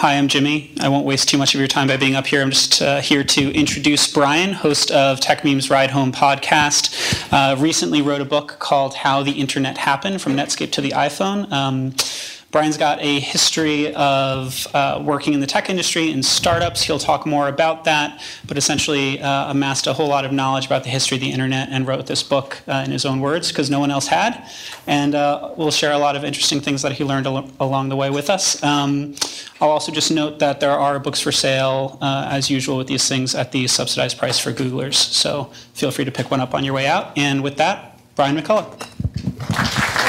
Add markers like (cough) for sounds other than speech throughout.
Hi, I'm Jimmy. I won't waste too much of your time by being up here. I'm just uh, here to introduce Brian, host of Techmeme's Ride Home podcast. Uh, recently wrote a book called How the Internet Happened from Netscape to the iPhone. Um, Brian's got a history of uh, working in the tech industry and startups. He'll talk more about that, but essentially uh, amassed a whole lot of knowledge about the history of the internet and wrote this book uh, in his own words because no one else had. And uh, we'll share a lot of interesting things that he learned al- along the way with us. Um, I'll also just note that there are books for sale, uh, as usual with these things, at the subsidized price for Googlers. So feel free to pick one up on your way out. And with that, Brian McCullough.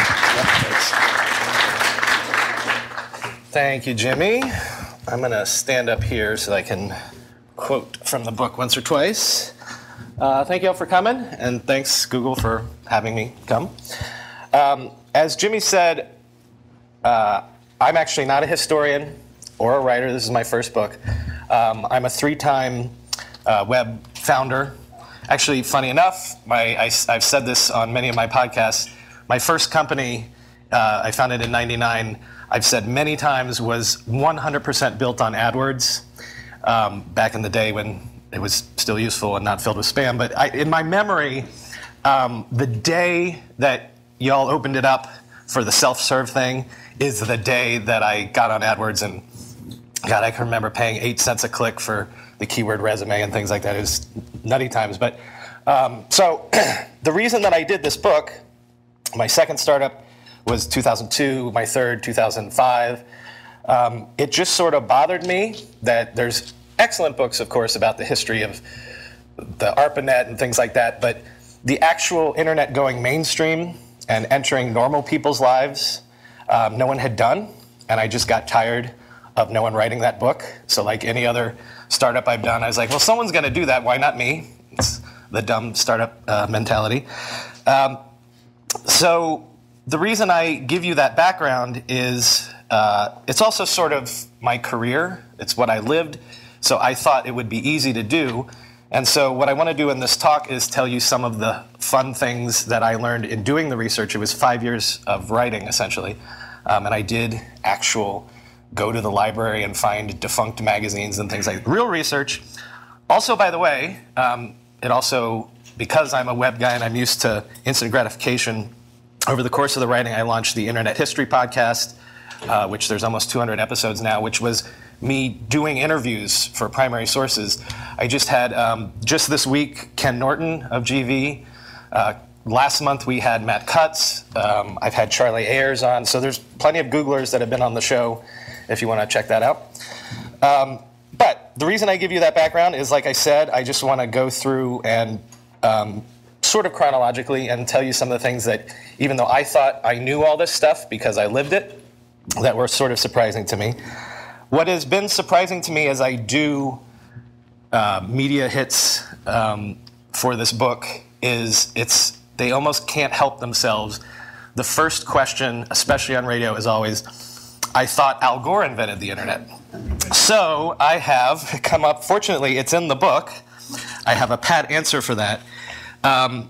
Thank you, Jimmy. I'm going to stand up here so I can quote from the book once or twice. Uh, thank you all for coming, and thanks, Google, for having me come. Um, as Jimmy said, uh, I'm actually not a historian or a writer. This is my first book. Um, I'm a three time uh, web founder. Actually, funny enough, my, I, have said this on many of my podcasts. My first company uh, I founded in 99 I've said many times was 100% built on AdWords um, back in the day when it was still useful and not filled with spam. But I, in my memory, um, the day that y'all opened it up for the self-serve thing is the day that I got on AdWords and God, I can remember paying eight cents a click for the keyword resume and things like that. It was nutty times. But um, so (clears throat) the reason that I did this book, my second startup was 2002, my third, 2005. Um, it just sort of bothered me that there's excellent books, of course, about the history of the ARPANET and things like that, but the actual internet going mainstream and entering normal people's lives, um, no one had done. And I just got tired of no one writing that book. So, like any other startup I've done, I was like, well, someone's going to do that. Why not me? It's the dumb startup uh, mentality. Um, so, the reason I give you that background is uh, it's also sort of my career, it's what I lived. So I thought it would be easy to do. And so, what I want to do in this talk is tell you some of the fun things that I learned in doing the research. It was five years of writing, essentially. Um, and I did actual go to the library and find defunct magazines and things like real research. Also, by the way, um, it also, because I'm a web guy and I'm used to instant gratification, over the course of the writing, I launched the Internet History Podcast, uh, which there's almost 200 episodes now, which was me doing interviews for primary sources. I just had, um, just this week, Ken Norton of GV. Uh, last month we had Matt Cutts. Um, I've had Charlie Ayers on. So there's plenty of Googlers that have been on the show if you want to check that out. Um, but the reason I give you that background is, like I said, I just want to go through and um, sort of chronologically and tell you some of the things that, even though I thought I knew all this stuff because I lived it, that were sort of surprising to me. What has been surprising to me as I do uh, media hits um, for this book is it's they almost can't help themselves. The first question, especially on radio, is always, "I thought Al Gore invented the internet." So I have (laughs) come up. Fortunately, it's in the book. I have a pat answer for that. Um,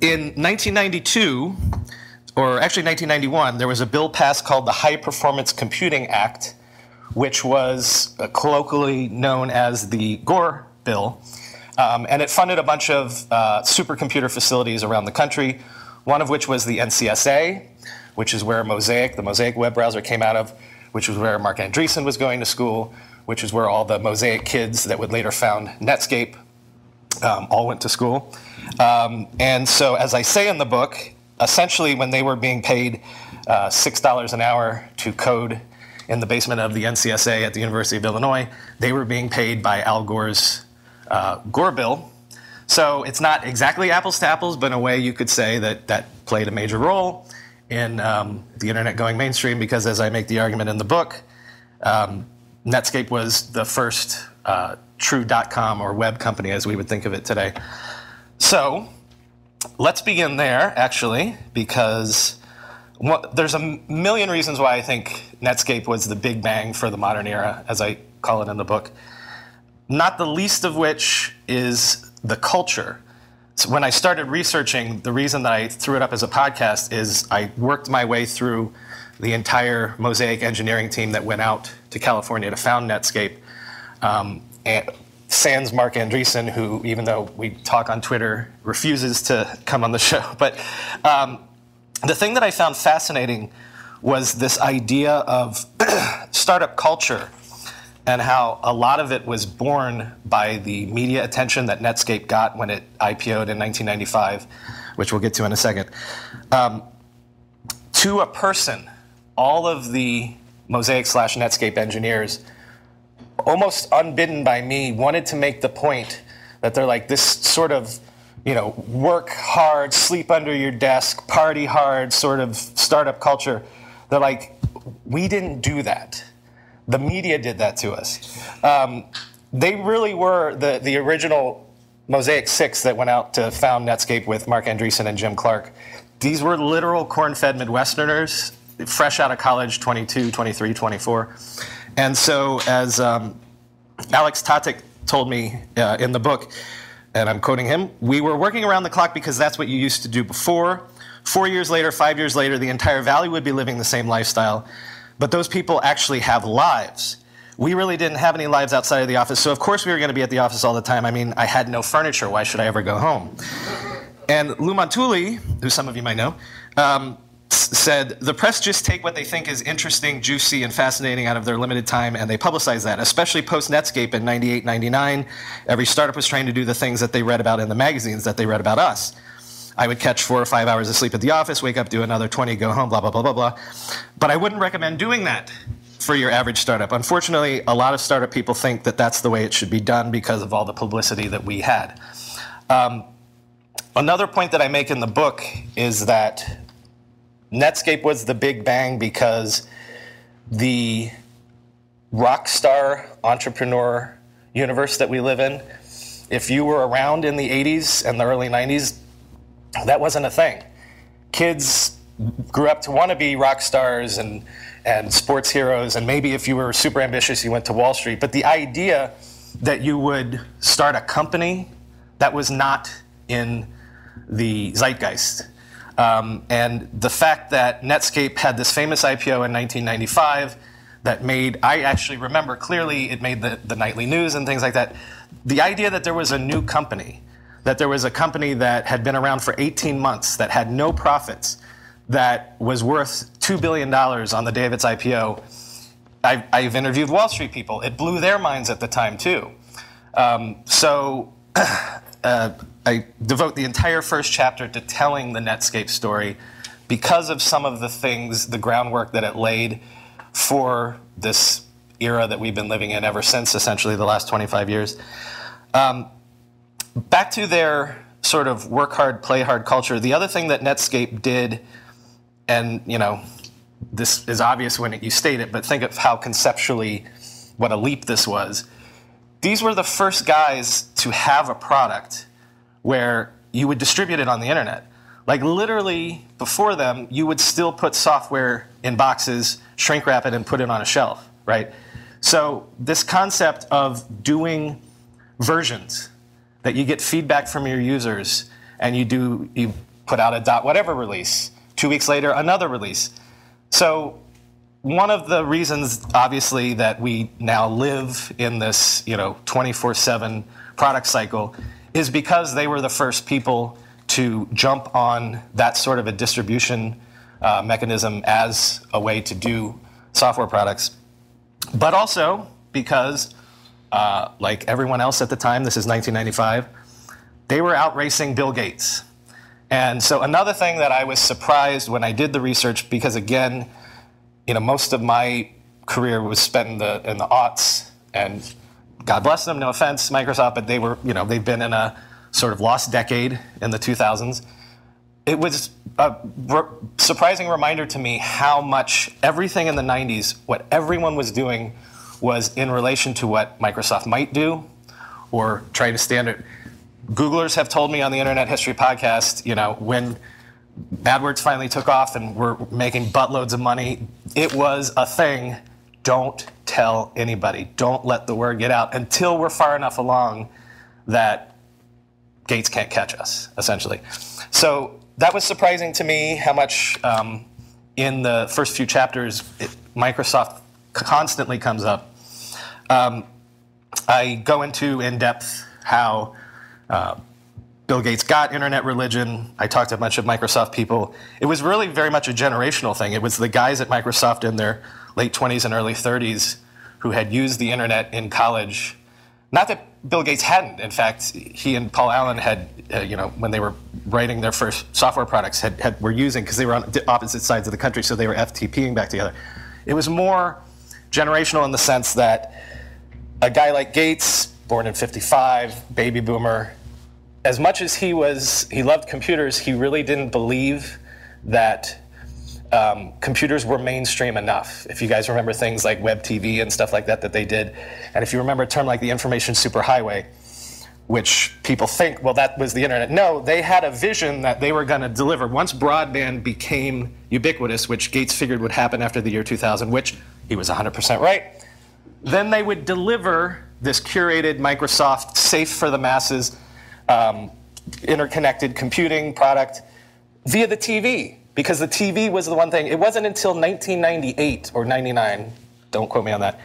in 1992, or actually 1991, there was a bill passed called the High Performance Computing Act, which was uh, colloquially known as the Gore Bill. Um, and it funded a bunch of uh, supercomputer facilities around the country, one of which was the NCSA, which is where Mosaic, the Mosaic web browser, came out of, which was where Marc Andreessen was going to school, which is where all the Mosaic kids that would later found Netscape um, all went to school. Um, and so, as I say in the book, essentially, when they were being paid uh, $6 an hour to code in the basement of the NCSA at the University of Illinois, they were being paid by Al Gore's uh, Gore bill, So it's not exactly apples to apples, but in a way you could say that that played a major role in um, the internet going mainstream because, as I make the argument in the book, um, Netscape was the first uh, true dot com or web company as we would think of it today. So let's begin there, actually, because there's a million reasons why I think Netscape was the big bang for the modern era, as I call it in the book. Not the least of which is the culture. So when I started researching, the reason that I threw it up as a podcast is I worked my way through the entire Mosaic engineering team that went out to California to found Netscape. Um, and sans Marc Andreessen, who, even though we talk on Twitter, refuses to come on the (laughs) show. But um, the thing that I found fascinating was this idea of (clears throat) startup culture and how a lot of it was born by the media attention that Netscape got when it IPO'd in 1995, which we'll get to in a second. Um, to a person, all of the Mosaic slash Netscape engineers, almost unbidden by me, wanted to make the point that they're like this sort of you know, work hard, sleep under your desk, party hard sort of startup culture. They're like, we didn't do that. The media did that to us. Um, they really were the, the original Mosaic Six that went out to found Netscape with Marc Andreessen and Jim Clark. These were literal corn fed Midwesterners, fresh out of college, 22, 23, 24. And so, as um, Aleks Totic told me uh, in the book, and I'm quoting him, we were working around the clock because that's what you used to do before. Four years later, five years later, the entire valley would be living the same lifestyle. But those people actually have lives. We really didn't have any lives outside of the office, so of course we were going to be at the office all the time. I mean, I had no furniture. Why should I ever go home? And Lou Montulli, who some of you might know, um, said the press just take what they think is interesting, juicy, and fascinating out of their limited time and they publicize that, especially post Netscape in 98, 99. Every startup was trying to do the things that they read about in the magazines that they read about us. I would catch four or five hours of sleep at the office, wake up, do another 20, go home, blah, blah, blah, blah, blah. But I wouldn't recommend doing that for your average startup. Unfortunately, a lot of startup people think that that's the way it should be done because of all the publicity that we had. Um, another point that I make in the book is that Netscape was the big bang because the rock star entrepreneur universe that we live in, if you were around in the 80s and the early 90s, that wasn't a thing. Kids grew up to want to be rock stars and, and sports heroes, and maybe if you were super ambitious, you went to Wall Street. But the idea that you would start a company that was not in the zeitgeist um, and the fact that Netscape had this famous IPO in 1995 that made, I actually remember clearly, it made the, the nightly news and things like that. The idea that there was a new company, that there was a company that had been around for 18 months, that had no profits, that was worth $2 billion on the day of its IPO. I've, I've interviewed Wall Street people. It blew their minds at the time, too. Um, so, (clears throat) uh, I devote the entire first chapter to telling the Netscape story because of some of the things, the groundwork that it laid for this era that we've been living in ever since, essentially the last 25 years. Um, back to their sort of work hard, play hard culture. The other thing that Netscape did, and you know, this is obvious when you state it, but think of how conceptually what a leap this was. These were the first guys to have a product where you would distribute it on the internet. Like literally before them, you would still put software in boxes, shrink wrap it, and put it on a shelf, right? So this concept of doing versions that you get feedback from your users and you do you put out a dot whatever release. Two weeks later, another release. So one of the reasons, obviously, that we now live in this, you know, 24/7 product cycle is because they were the first people to jump on that sort of a distribution uh, mechanism as a way to do software products. But also because, uh, like everyone else at the time, this is 1995, they were outracing Bill Gates. And so another thing that I was surprised when I did the research, because again, you know, most of my career was spent in the in the aughts and God bless them, no offense, Microsoft, but they were, you know, they've been in a sort of lost decade in the 2000s, it was a re- surprising reminder to me how much everything in the 90s, what everyone was doing, was in relation to what Microsoft might do or try to stand it. Googlers have told me on the Internet History podcast, you know, when AdWords finally took off and we're making buttloads of money, it was a thing. Don't tell anybody. Don't let the word get out until we're far enough along that Gates can't catch us, essentially. So that was surprising to me how much um, in the first few chapters it, Microsoft constantly comes up. Um, I go into in depth how uh, Bill Gates got internet religion. I talked to a bunch of Microsoft people. It was really very much a generational thing. It was the guys at Microsoft in their late 20s and early 30s who had used the internet in college. Not that Bill Gates hadn't. In fact, he and Paul Allen had, uh, you know, when they were writing their first software products, had, had were using because they were on opposite sides of the country, so they were FTPing back together. It was more generational in the sense that a guy like Gates, born in 55, baby boomer, as much as he was, he loved computers, he really didn't believe that um, computers were mainstream enough. If you guys remember things like web TV and stuff like that that they did, and if you remember a term like the information superhighway, which people think, well, that was the internet. No, they had a vision that they were going to deliver. Once broadband became ubiquitous, which Gates figured would happen after the year 2000, which he was 100% right, then they would deliver this curated Microsoft, safe for the masses, um, interconnected computing product via the TV because the TV was the one thing. It wasn't until 1998 or 99, don't quote me on that,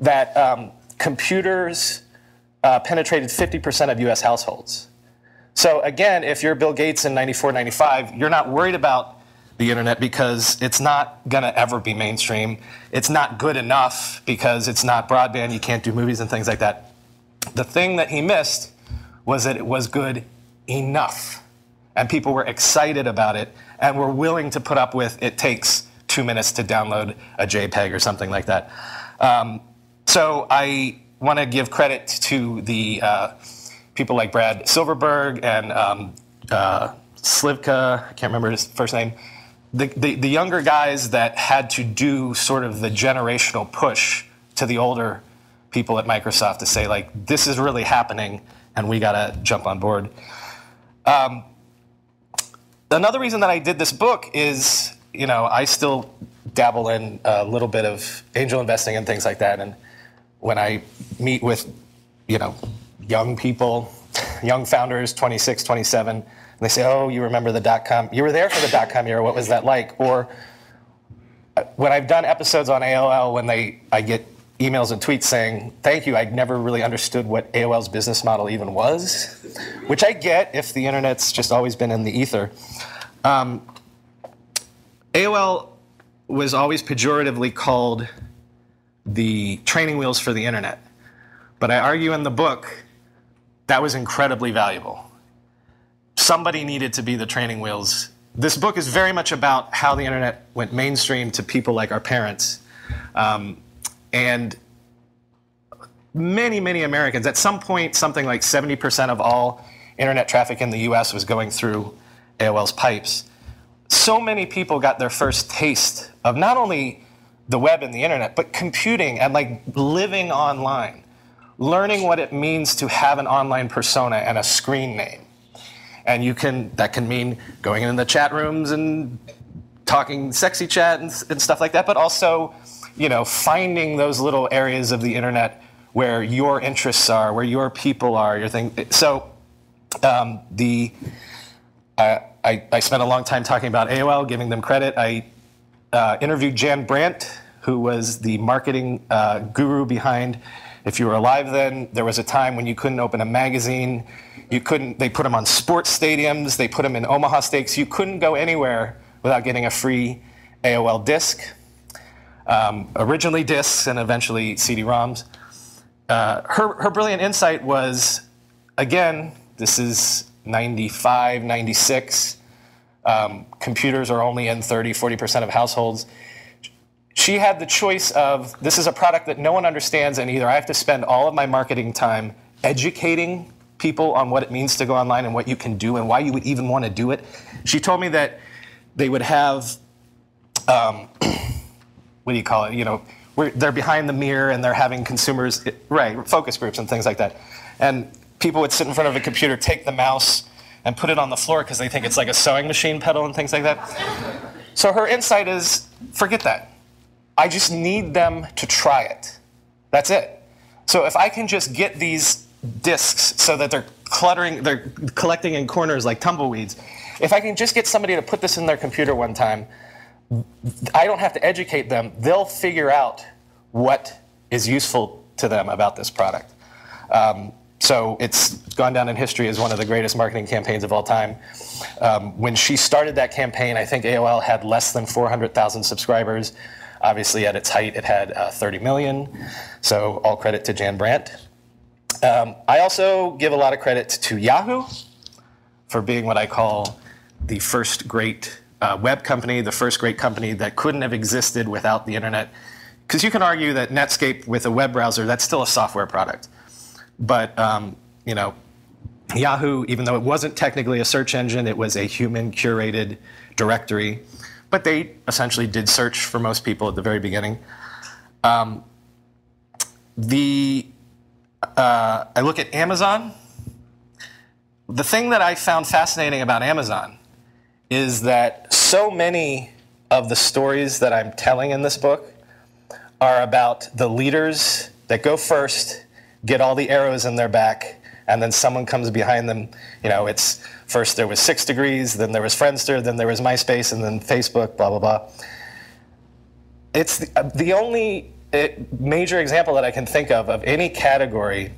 that um, computers uh, penetrated 50% of US households. So again, if you're Bill Gates in 94, 95, you're not worried about the internet because it's not going to ever be mainstream. It's not good enough because it's not broadband. You can't do movies and things like that. The thing that he missed was that it was good enough. And people were excited about it and were willing to put up with it takes two minutes to download a JPEG or something like that. Um, so I want to give credit to the uh, people like Brad Silverberg and um, uh, Slivka, I can't remember his first name, the, the, the, younger guys that had to do sort of the generational push to the older people at Microsoft to say, like, this is really happening and we got to jump on board. Um, another reason that I did this book is, you know, I still dabble in a little bit of angel investing and things like that. And when I meet with, you know, young people, (laughs) young founders, 26, 27, and they say, oh, you remember the dot com, you were there for the dot com era, what was that like? Or uh, when I've done episodes on AOL, when they, I get emails and tweets saying, thank you, I never really understood what AOL's business model even was, which I get if the internet's just always been in the ether. Um, AOL was always pejoratively called the training wheels for the internet. But I argue in the book that was incredibly valuable. Somebody needed to be the training wheels. This book is very much about how the internet went mainstream to people like our parents. Um, and many, many Americans, at some point, something like 70% of all internet traffic in the US was going through AOL's pipes. So many people got their first taste of not only the web and the internet, but computing and like living online, learning what it means to have an online persona and a screen name. And you can, that can mean going in the chat rooms and talking sexy chat and, and stuff like that, but also you know, finding those little areas of the internet where your interests are, where your people are, your thing. So um, the uh, I, I, spent a long time talking about AOL, giving them credit. I uh, interviewed Jan Brandt, who was the marketing uh, guru behind. If you were alive then, there was a time when you couldn't open a magazine. You couldn't. They put them on sports stadiums. They put them in Omaha Steaks. You couldn't go anywhere without getting a free AOL disc um, originally discs and eventually CD-ROMs. Uh, her, her brilliant insight was, again, this is 95, 96. Um, computers are only in 30, 40% of households. She had the choice of this is a product that no one understands, and either I have to spend all of my marketing time educating people on what it means to go online and what you can do and why you would even want to do it. She told me that they would have, um, (clears throat) what do you call it? You know, they're behind the mirror and they're having consumers, right, focus groups and things like that. And people would sit in front of a computer, take the mouse, and put it on the floor because they think it's like a sewing machine pedal and things like that. So her insight is forget that. I just need them to try it. That's it. So if I can just get these discs so that they're cluttering, they're collecting in corners like tumbleweeds, if I can just get somebody to put this in their computer one time, I don't have to educate them. They'll figure out what is useful to them about this product. Um, so it's gone down in history as one of the greatest marketing campaigns of all time. Um, when she started that campaign, I think AOL had less than 400,000 subscribers. Obviously, at its height, it had uh, 30 million. So all credit to Jan Brandt. Um, I also give a lot of credit to Yahoo for being what I call the first great uh, web company, the first great company that couldn't have existed without the internet. Because you can argue that Netscape with a web browser, that's still a software product. But um, you know, Yahoo, even though it wasn't technically a search engine, it was a human curated directory. But they essentially did search for most people at the very beginning. Um, the uh, I look at Amazon. The thing that I found fascinating about Amazon is that so many of the stories that I'm telling in this book are about the leaders that go first get all the arrows in their back, and then someone comes behind them. You know, it's first there was Six Degrees, then there was Friendster, then there was MySpace, and then Facebook, blah, blah, blah. It's the, uh, the only uh, major example that I can think of of any category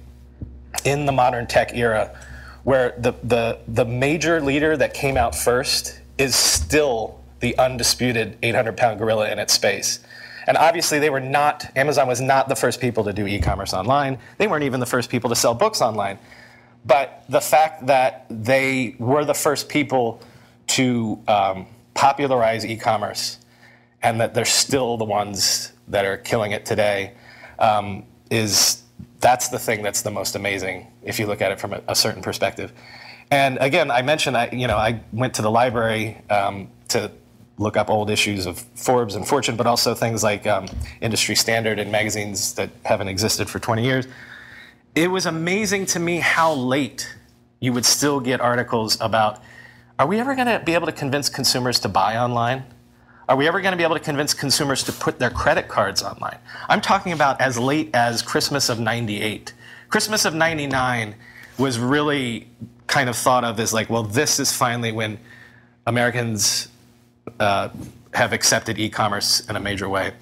in the modern tech era where the, the, the major leader that came out first is still the undisputed 800 pound gorilla in its space. And obviously, they were not, Amazon was not the first people to do e commerce online. They weren't even the first people to sell books online. But the fact that they were the first people to um, popularize e commerce and that they're still the ones that are killing it today um, is that's the thing that's the most amazing if you look at it from a, a certain perspective. And again, I mentioned I, you know, I went to the library um, to look up old issues of Forbes and Fortune, but also things like um, industry standard and magazines that haven't existed for 20 years. It was amazing to me how late you would still get articles about are we ever going to be able to convince consumers to buy online? Are we ever going to be able to convince consumers to put their credit cards online? I'm talking about as late as Christmas of 98. Christmas of 99 was really kind of thought of as like, well, this is finally when Americans uh, have accepted e-commerce in a major way,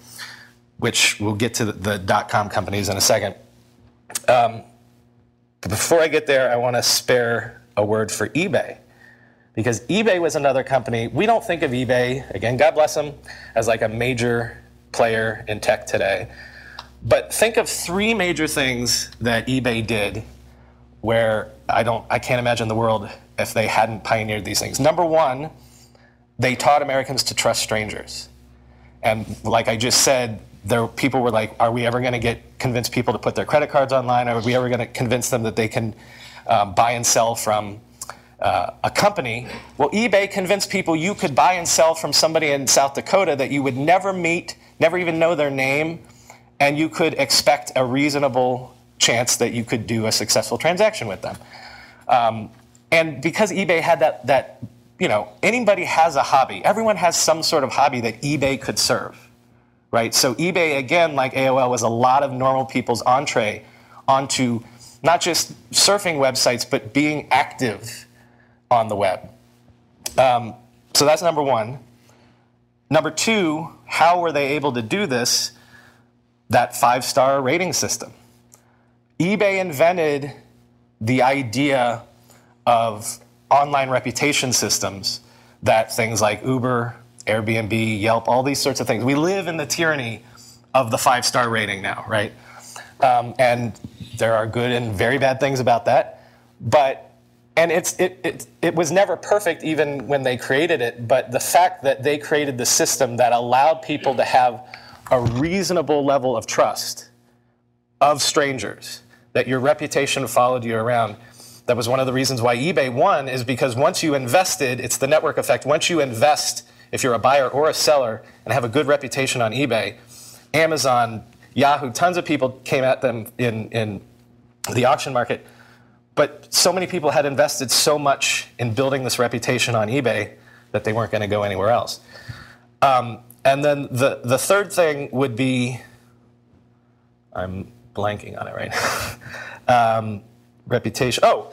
which we'll get to the, the dot-com companies in a second. Um, before I get there, I want to spare a word for eBay. Because eBay was another company. We don't think of eBay, again, God bless them, as like a major player in tech today. But think of three major things that eBay did where I don't I can't imagine the world if they hadn't pioneered these things. Number one, they taught Americans to trust strangers. And like I just said, there people were like, "Are we ever going to get convince people to put their credit cards online? Are we ever going to convince them that they can um, buy and sell from uh, a company?" Well, eBay convinced people you could buy and sell from somebody in South Dakota that you would never meet, never even know their name, and you could expect a reasonable chance that you could do a successful transaction with them. Um, and because eBay had that that you know, anybody has a hobby. Everyone has some sort of hobby that eBay could serve, right? So eBay, again, like AOL, was a lot of normal people's entree onto not just surfing websites, but being active on the web. Um, so that's number one. Number two, how were they able to do this? That five star rating system. eBay invented the idea of online reputation systems that things like Uber, Airbnb, Yelp, all these sorts of things. We live in the tyranny of the five star rating now, right? Um, and there are good and very bad things about that. But and it's it, it it was never perfect even when they created it. But the fact that they created the system that allowed people to have a reasonable level of trust of strangers, that your reputation followed you around, that was one of the reasons why eBay won, is because once you invested, it's the network effect. Once you invest, if you're a buyer or a seller, and have a good reputation on eBay, Amazon, Yahoo, tons of people came at them in, in the auction market. But so many people had invested so much in building this reputation on eBay that they weren't going to go anywhere else. Um, and then the, the third thing would be I'm blanking on it right now. (laughs) um, reputation. Oh,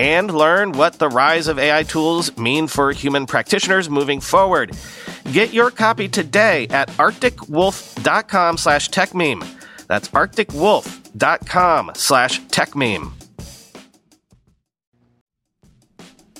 and learn what the rise of AI tools mean for human practitioners moving forward. Get your copy today at arcticwolf.com slash techmeme. That's arcticwolf.com slash techmeme.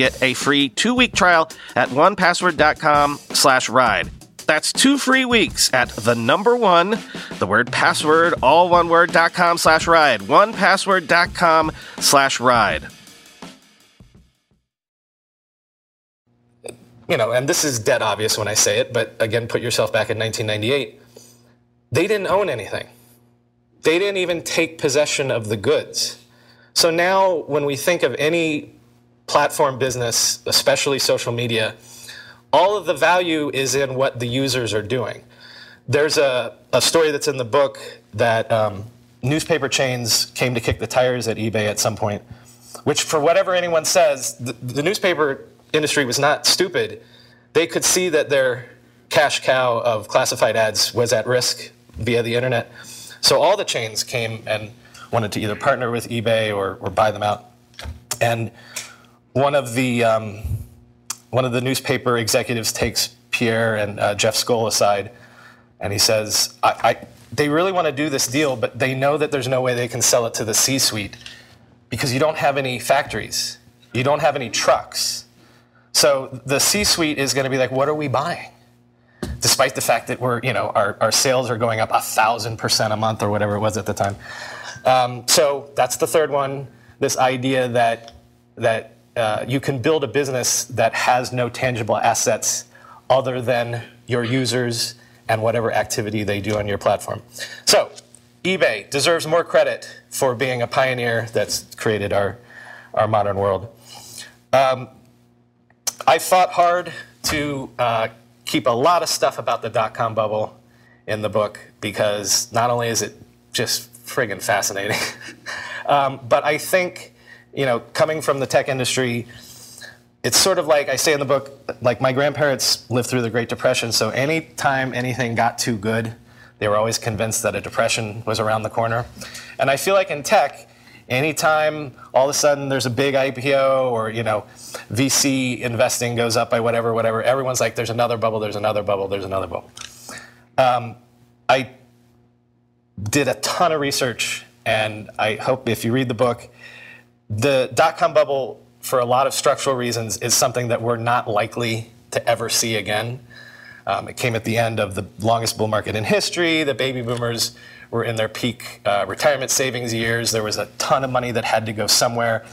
get a free two-week trial at onepassword.com slash ride. That's two free weeks at the number one, the word password, all one word, dot com slash ride. Onepassword.com slash ride. you know, and this is dead obvious when I say it, but again, put yourself back in 1998. They didn't own anything. They didn't even take possession of the goods. So now, when we think of any platform business, especially social media, all of the value is in what the users are doing. There's a, a story that's in the book that um, newspaper chains came to kick the tires at eBay at some point, which, for whatever anyone says, the, the newspaper industry was not stupid. They could see that their cash cow of classified ads was at risk via the internet. So all the chains came and wanted to either partner with eBay or, or buy them out. And one of the um, one of the newspaper executives takes Pierre and uh, Jeff Skoll aside, and he says, I, I, "They really want to do this deal, but they know that there's no way they can sell it to the C-suite because you don't have any factories, you don't have any trucks." So the C-suite is going to be like, what are we buying? Despite the fact that we're, you know, our, our sales are going up a thousand percent a month or whatever it was at the time. Um, so that's the third one. This idea that that uh, you can build a business that has no tangible assets other than your users and whatever activity they do on your platform. So eBay deserves more credit for being a pioneer that's created our our modern world. Um, I fought hard to uh, keep a lot of stuff about the dot com bubble in the book because not only is it just friggin' fascinating, (laughs) um, but I think, you know, coming from the tech industry, it's sort of like I say in the book, like my grandparents lived through the Great Depression, so anytime anything got too good, they were always convinced that a depression was around the corner. And I feel like in tech, anytime all of a sudden there's a big IPO or you know VC investing goes up by whatever, whatever, everyone's like, there's another bubble, there's another bubble, there's another bubble. Um, I did a ton of research, and I hope if you read the book, the dot com bubble, for a lot of structural reasons, is something that we're not likely to ever see again. Um, it came at the end of the longest bull market in history. The baby boomers were in their peak uh, retirement savings years. There was a ton of money that had to go somewhere.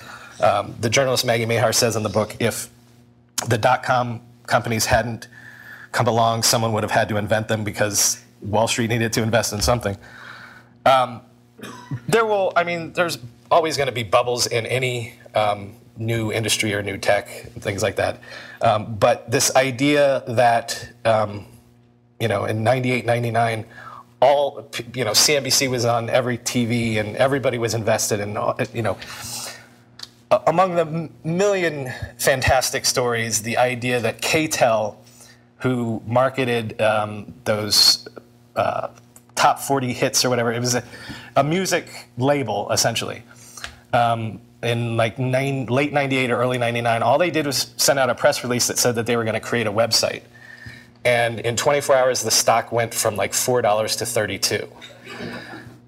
Um, the journalist Maggie Mahar says in the book if the dot com companies hadn't come along, someone would have had to invent them because Wall Street needed to invest in something. Um, there will, I mean, there's always going to be bubbles in any um, new industry or new tech and things like that. Um, but this idea that, um, you know, in 98, 99, all, you know, CNBC was on every TV and everybody was invested in, you know, among the million fantastic stories, the idea that K-tel, who marketed um, those uh, top 40 hits or whatever, it was a, a music label essentially. Um, in like nine, late 98 or early 99, all they did was send out a press release that said that they were going to create a website. And in 24 hours, the stock went from like $4 to 32.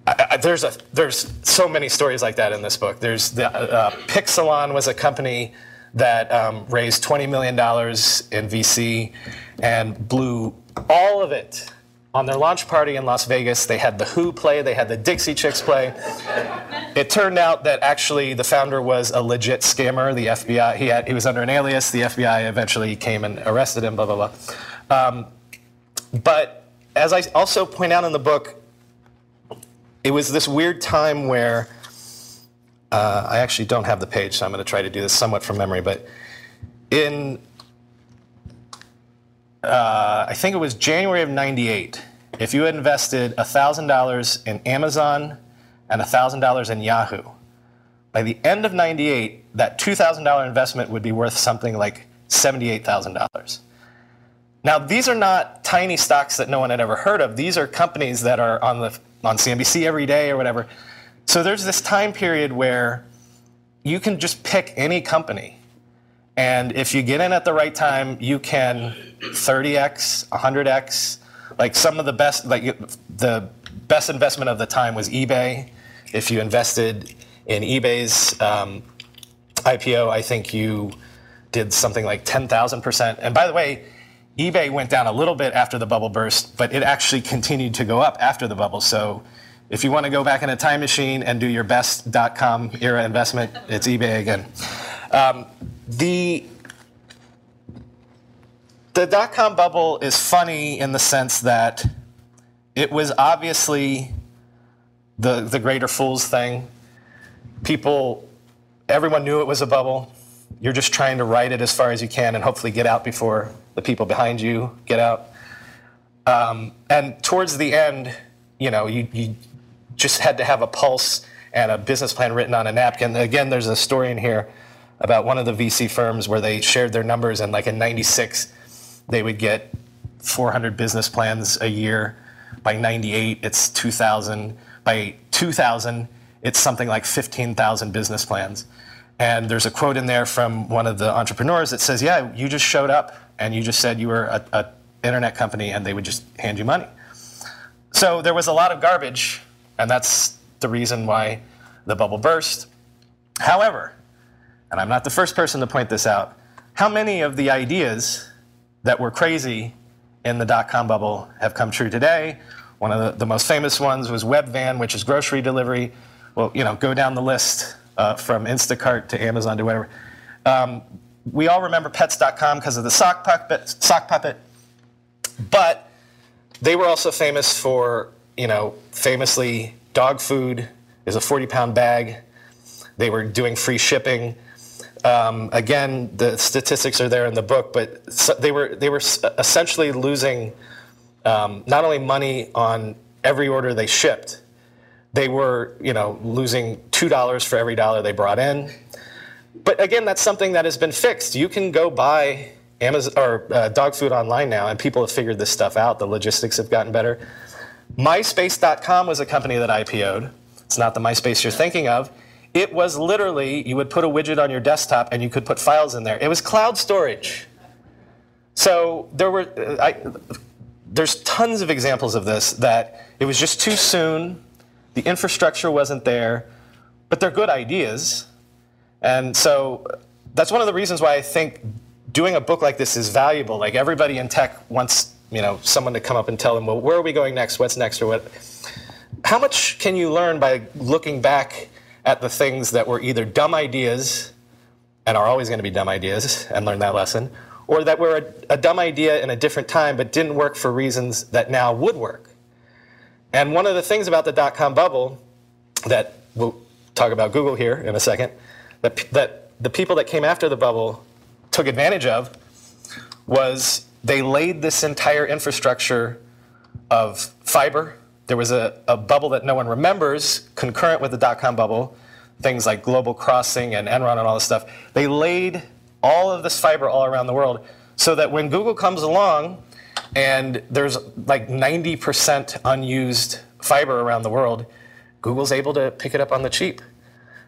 I, I, there's a there's so many stories like that in this book. There's the uh, Pixelon was a company that um, raised 20 million dollars in VC and blew all of it on their launch party in Las Vegas. They had the Who play, they had the Dixie Chicks play. It turned out that actually the founder was a legit scammer. The FBI he had he was under an alias. The FBI eventually came and arrested him. Blah blah blah. Um, but as I also point out in the book, it was this weird time where uh, I actually don't have the page, so I'm going to try to do this somewhat from memory. But in, uh, I think it was January of 98, if you had invested $1,000 in Amazon and $1,000 in Yahoo, by the end of 98, that $2,000 investment would be worth something like $78,000. Now, these are not tiny stocks that no one had ever heard of. These are companies that are on the on CNBC every day or whatever. So there's this time period where you can just pick any company. And if you get in at the right time, you can 30x, 100x. Like some of the best, like the best investment of the time was eBay. If you invested in eBay's um, IPO, I think you did something like 10,000%. And by the way, eBay went down a little bit after the bubble burst, but it actually (laughs) continued to go up after the bubble. So if you want to go back in a time machine and do your best dot com era investment, it's eBay again. Um, the the dot com bubble is funny in the sense that it was obviously the the greater fools thing. People, everyone knew it was a bubble. You're just trying to ride it as far as you can and hopefully get out before the people behind you get out. Um, and towards the end, you know, you, you just had to have a pulse and a business plan written on a napkin. Again, there's a story in here about one of the VC firms where they shared their numbers, and like in '96, they would get 400 business plans a year. By '98, it's 2,000. By 2000, it's something like 15,000 business plans. And there's a quote in there from one of the entrepreneurs that says, "Yeah, you just showed up and you just said you were a, a internet company, and they would just hand you money." So there was a lot of garbage, and that's the reason why the bubble burst. However, and I'm not the first person to point this out, how many of the ideas that were crazy in the dot com bubble have come true today? One of the, the most famous ones was Webvan, which is grocery delivery. Well, you know, go down the list uh, from Instacart to Amazon to whatever. Um, we all remember Pets.com because of the sock puppet, sock puppet, but they were also famous for, you know, famously dog food is a 40 pound bag. They were doing free shipping. Um, again, the statistics are there in the book, but they were they were essentially losing um, not only money on every order they shipped, they were, you know, losing $2 for every dollar they brought in. But again, that's something that has been fixed. You can go buy Amazon or uh, dog food online now, and people have figured this stuff out. The logistics have gotten better. MySpace.com was a company that IPO'd. It's not the MySpace you're thinking of. It was literally you would put a widget on your desktop and you could put files in there. It was cloud storage. So there were, uh, I, there's tons of examples of this that it was just too soon the infrastructure wasn't there, but they're good ideas. And so that's one of the reasons why I think doing a book like this is valuable. Like everybody in tech wants, you know, someone to come up and tell them, well, where are we going next? What's next or what? How much can you learn by looking back at the things that were either dumb ideas and are always going to be dumb ideas and learn that lesson, or that were a, a dumb idea in a different time but didn't work for reasons that now would work? And one of the things about the dot com bubble that we'll talk about Google here in a second, that, that the people that came after the bubble took advantage of was they laid this entire infrastructure of fiber. There was a, a bubble that no one remembers concurrent with the dot com bubble, things like Global Crossing and Enron and all this stuff. They laid all of this fiber all around the world so that when Google comes along and there's like 90% unused fiber around the world, Google's able to pick it up on the cheap.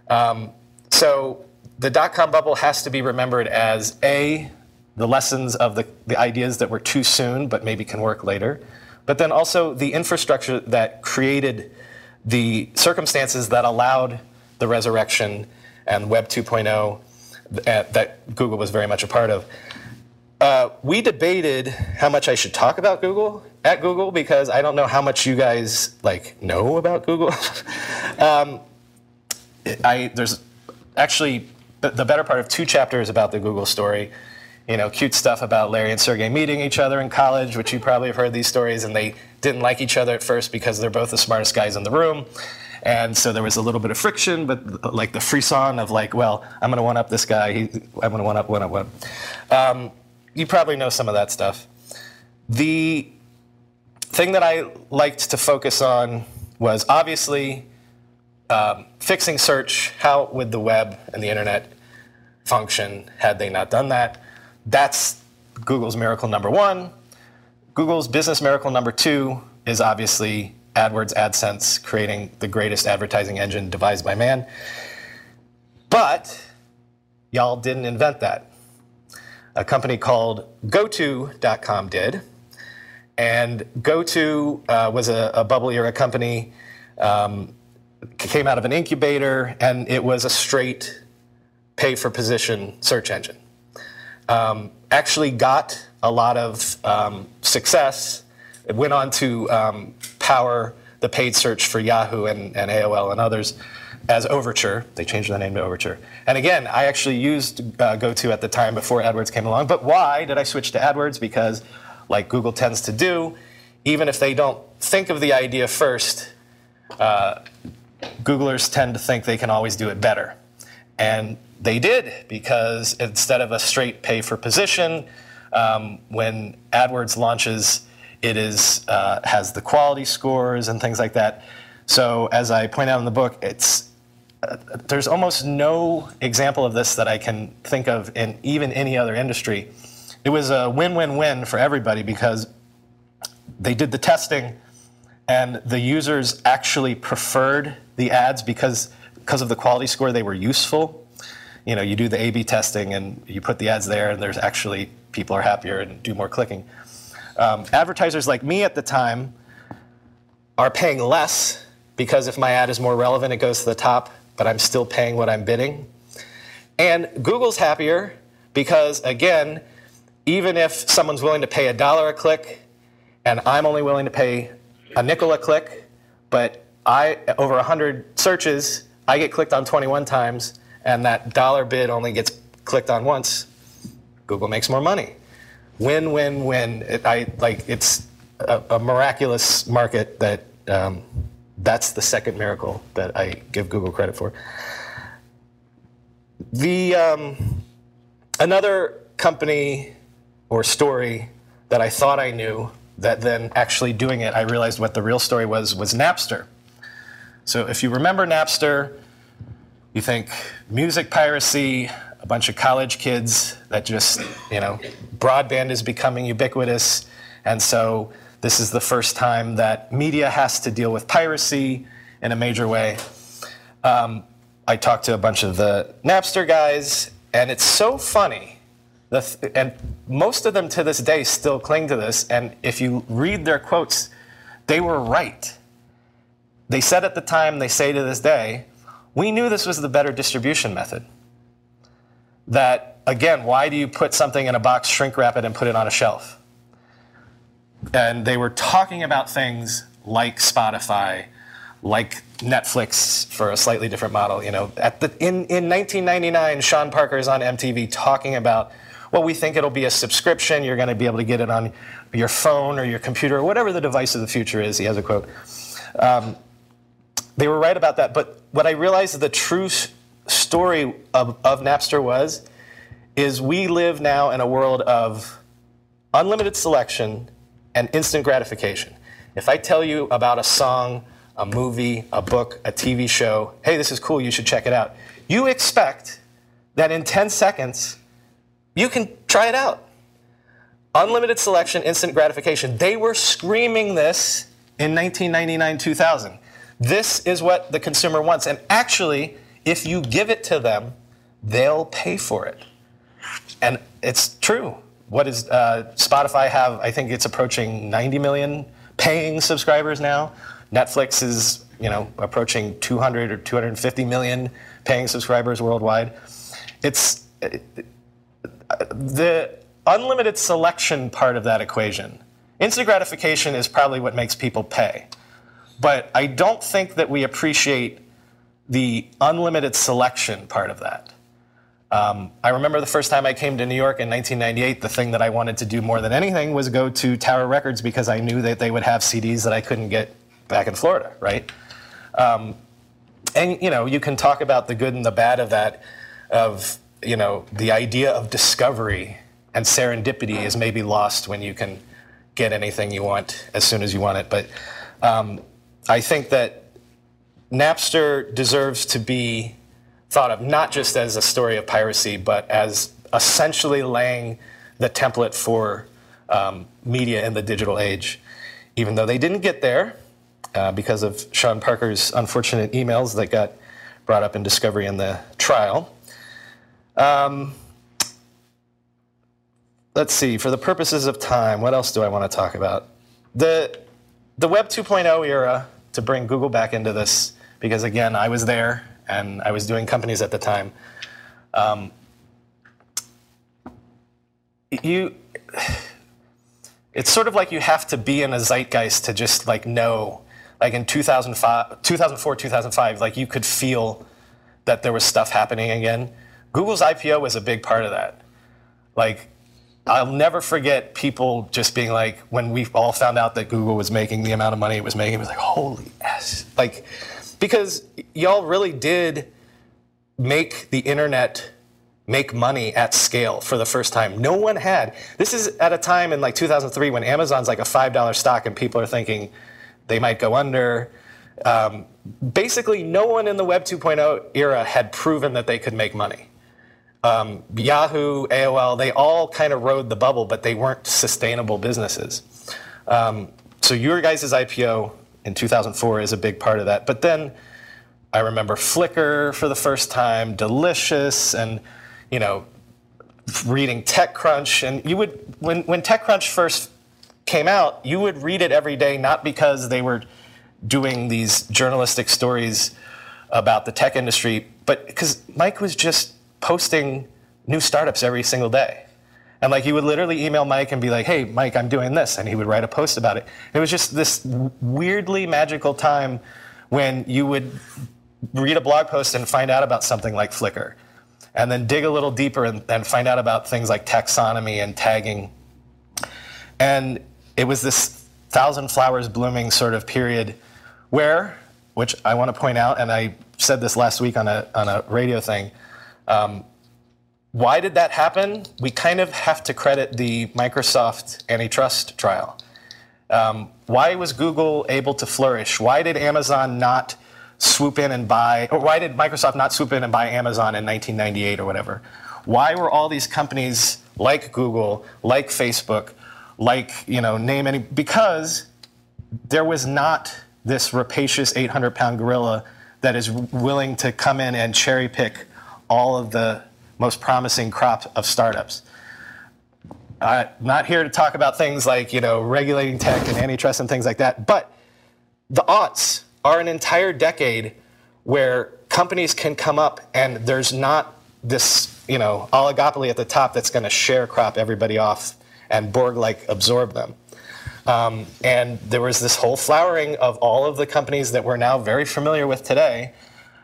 Um, so the dot com bubble has to be remembered as A, the lessons of the, the ideas that were too soon but maybe can work later, but then also the infrastructure that created the circumstances that allowed the resurrection and Web 2.0 that Google was very much a part of. Uh, we debated how much I should talk about Google at Google because I don't know how much you guys like know about Google. (laughs) um, I there's actually the better part of two chapters about the Google story. You know, cute stuff about Larry and Sergey meeting each other in college, which you probably have heard these stories, and they didn't like each other at first because they're both the smartest guys in the room. And so there was a little bit of friction, but like the frisson of like, well, I'm going to one up this guy. He, I'm going to one up, one up, one up. Um, you probably know some of that stuff. The thing that I liked to focus on was obviously um, fixing search. How would the web and the internet function had they not done that? That's Google's miracle number one. Google's business miracle number two is obviously AdWords, AdSense, creating the greatest advertising engine devised by man. But y'all didn't invent that. A company called GoTo.com did. And GoTo uh, was a, a, bubble era company, um, came out of an incubator, and it was a straight pay for position search engine. Um, actually got a lot of um, success. It went on to um, power the paid search for Yahoo and, and AOL and others as Overture. They changed the name to Overture. And again, I actually used uh, GoTo at the time before AdWords came along. But why did I switch to AdWords? Because, like Google tends to do, even if they don't think of the idea first, uh, Googlers tend to think they can always do it better. And they did, because instead of a straight pay for position, um, when AdWords launches, it is uh, has the quality scores and things like that. So as I point out in the book, it's uh, there's almost no example of this that I can think of in even any other industry. It was a win-win-win for everybody because they did the testing and the users actually preferred the ads because because of the quality score they were useful. You know, you do the A/B testing and you put the ads there, and there's actually people are happier and do more clicking. Um, advertisers like me at the time are paying less because if my ad is more relevant, it goes to the top, but I'm still paying what I'm bidding. And Google's happier because, again, even if someone's willing to pay a dollar a click and I'm only willing to pay a nickel a click, but I over 100 searches, I get clicked on 21 times, and that dollar bid only gets clicked on once, Google makes more money win, win, win. It, I like it's a, a miraculous market that um, that's the second miracle that I give Google credit for. The um, another company or story that I thought I knew that then actually doing it, I realized what the real story was was Napster. So if you remember Napster, you think music piracy, a bunch of college kids that just, you know, broadband is becoming ubiquitous. And so this is the first time that media has to deal with piracy in a major way. Um, I talked to a bunch of the Napster guys, and it's so funny. Th- and most of them to this day still cling to this. And if you read their quotes, they were right. they said at the time, they say to this day, we knew this was the better distribution method. That, again, why do you put something in a box, shrink wrap it, and put it on a shelf? And they were talking about things like Spotify, like Netflix for a slightly different model. You know, at the, in, in 1999, Sean Parker is on MTV talking about, well, we think it'll be a subscription. You're going to be able to get it on your phone or your computer or whatever the device of the future is. He has a quote. Um, they were right about that. But what I realized the true story of, of Napster was, is we live now in a world of unlimited selection and instant gratification. If I tell you about a song, a movie, a book, a TV show, hey, this is cool, you should check it out, you expect that in 10 seconds, you can try it out. Unlimited selection, instant gratification. They were screaming this in 1999 2000. This is what the consumer wants. And actually, if you give it to them, they'll pay for it. And it's true. What is uh, Spotify have? I think it's approaching 90 million paying subscribers now. Netflix is, you know, approaching 200 or 250 million paying subscribers worldwide. It's the unlimited selection part of that equation. Instant gratification is probably what makes people pay. But I don't think that we appreciate the unlimited selection part of that. Um, I remember the first time I came to New York in 1998, the thing that I wanted to do more than anything was go to Tower Records because I knew that they would have CDs that I couldn't get back in Florida, right? Um, and you know, you can talk about the good and the bad of that, of you know, the idea of discovery and serendipity is maybe lost when you can get anything you want as soon as you want it. But um, I think that Napster deserves to be thought of not just as a story of piracy, but as essentially laying the template for um, media in the digital age. Even though they didn't get there uh, because of Sean Parker's unfortunate emails that got brought up in discovery in the trial. Um, let's see, for the purposes of time, what else do I want to talk about? The, the Web 2.0 era, to bring Google back into this, because again, I was there and I was doing companies at the time. Um, you, it's sort of like you have to be in a zeitgeist to just like know. Like in 2005, 2004, 2005, like you could feel that there was stuff happening again. Google's IPO was a big part of that. Like, I'll never forget people just being like, when we all found out that Google was making the amount of money it was making, it was like, holy s. Like, because y'all really did make the internet make money at scale for the first time. No one had. This is at a time in like 2003 when Amazon's like a $5 stock and people are thinking they might go under. Um, basically, no one in the Web 2.0 era had proven that they could make money. Um, Yahoo, AOL, they all kind of rode the bubble, but they weren't sustainable businesses. Um, so your guys' IPO in 2004 is a big part of that. But then I remember Flickr for the first time, Delicious, and you know, reading TechCrunch. And you would when when TechCrunch first came out, you would read it every day, not because they were doing these journalistic stories about the tech industry, but because Mike was just posting new startups every single day. And like you would literally email Mike and be like, "Hey, Mike, I'm doing this," and he would write a post about it. It was just this weirdly magical time when you would read a blog post and find out about something like Flickr, and then dig a little deeper and, and find out about things like taxonomy and tagging. And it was this thousand flowers blooming sort of period where, which I want to point out, and I said this last week on a on a radio thing. Um, why did that happen? We kind of have to credit the Microsoft antitrust trial. Um, why was Google able to flourish? Why did Amazon not swoop in and buy, or why did Microsoft not swoop in and buy Amazon in 1998 or whatever? Why were all these companies like Google, like Facebook, like, you know, name any, because there was not this rapacious 800 pound gorilla that is willing to come in and cherry pick all of the most promising crop of startups. I'm not here to talk about things like you know regulating tech and antitrust and things like that, but the aughts, are an entire decade where companies can come up and there's not this, you know, oligopoly at the top that's going to share crop everybody off and Borg like absorb them. Um, and there was this whole flowering of all of the companies that we're now very familiar with today.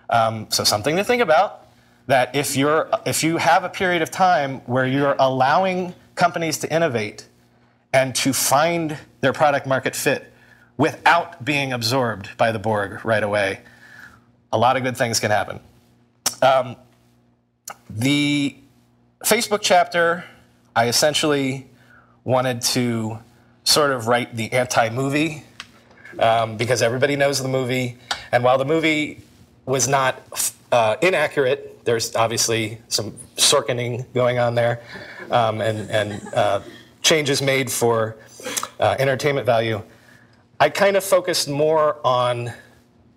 Um, so something to think about. That if you're if you have a period of time where you're allowing companies to innovate and to find their product market fit without being absorbed by the Borg right away, a lot of good things can happen. Um, the Facebook chapter, I essentially wanted to sort of write the anti movie um, because everybody knows the movie. And while the movie was not uh, inaccurate, there's obviously some Sorkining going on there um, and, and uh, changes made for uh, entertainment value. I kind of focused more on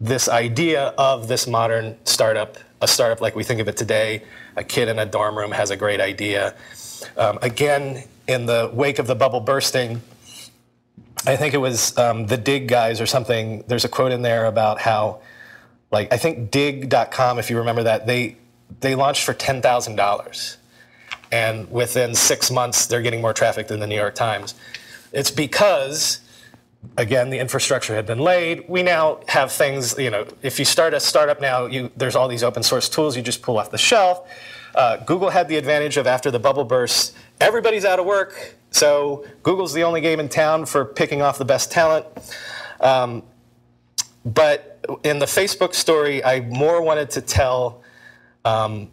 this idea of this modern startup, a startup like we think of it today. A kid in a dorm room has a great idea. Um, again, in the wake of the bubble bursting, I think it was um, the Digg guys or something. There's a quote in there about how, like, I think Digg.com, if you remember that, they they launched for ten thousand dollars, and within six months they're getting more traffic than the New York Times. It's because again, the infrastructure had been laid. We now have things, you know, if you start a startup now, you, there's all these open source tools you just pull off the shelf. Uh, Google had the advantage of after the bubble burst, everybody's out of work. So Google's the only game in town for picking off the best talent. Um, but in the Facebook story, I more wanted to tell um,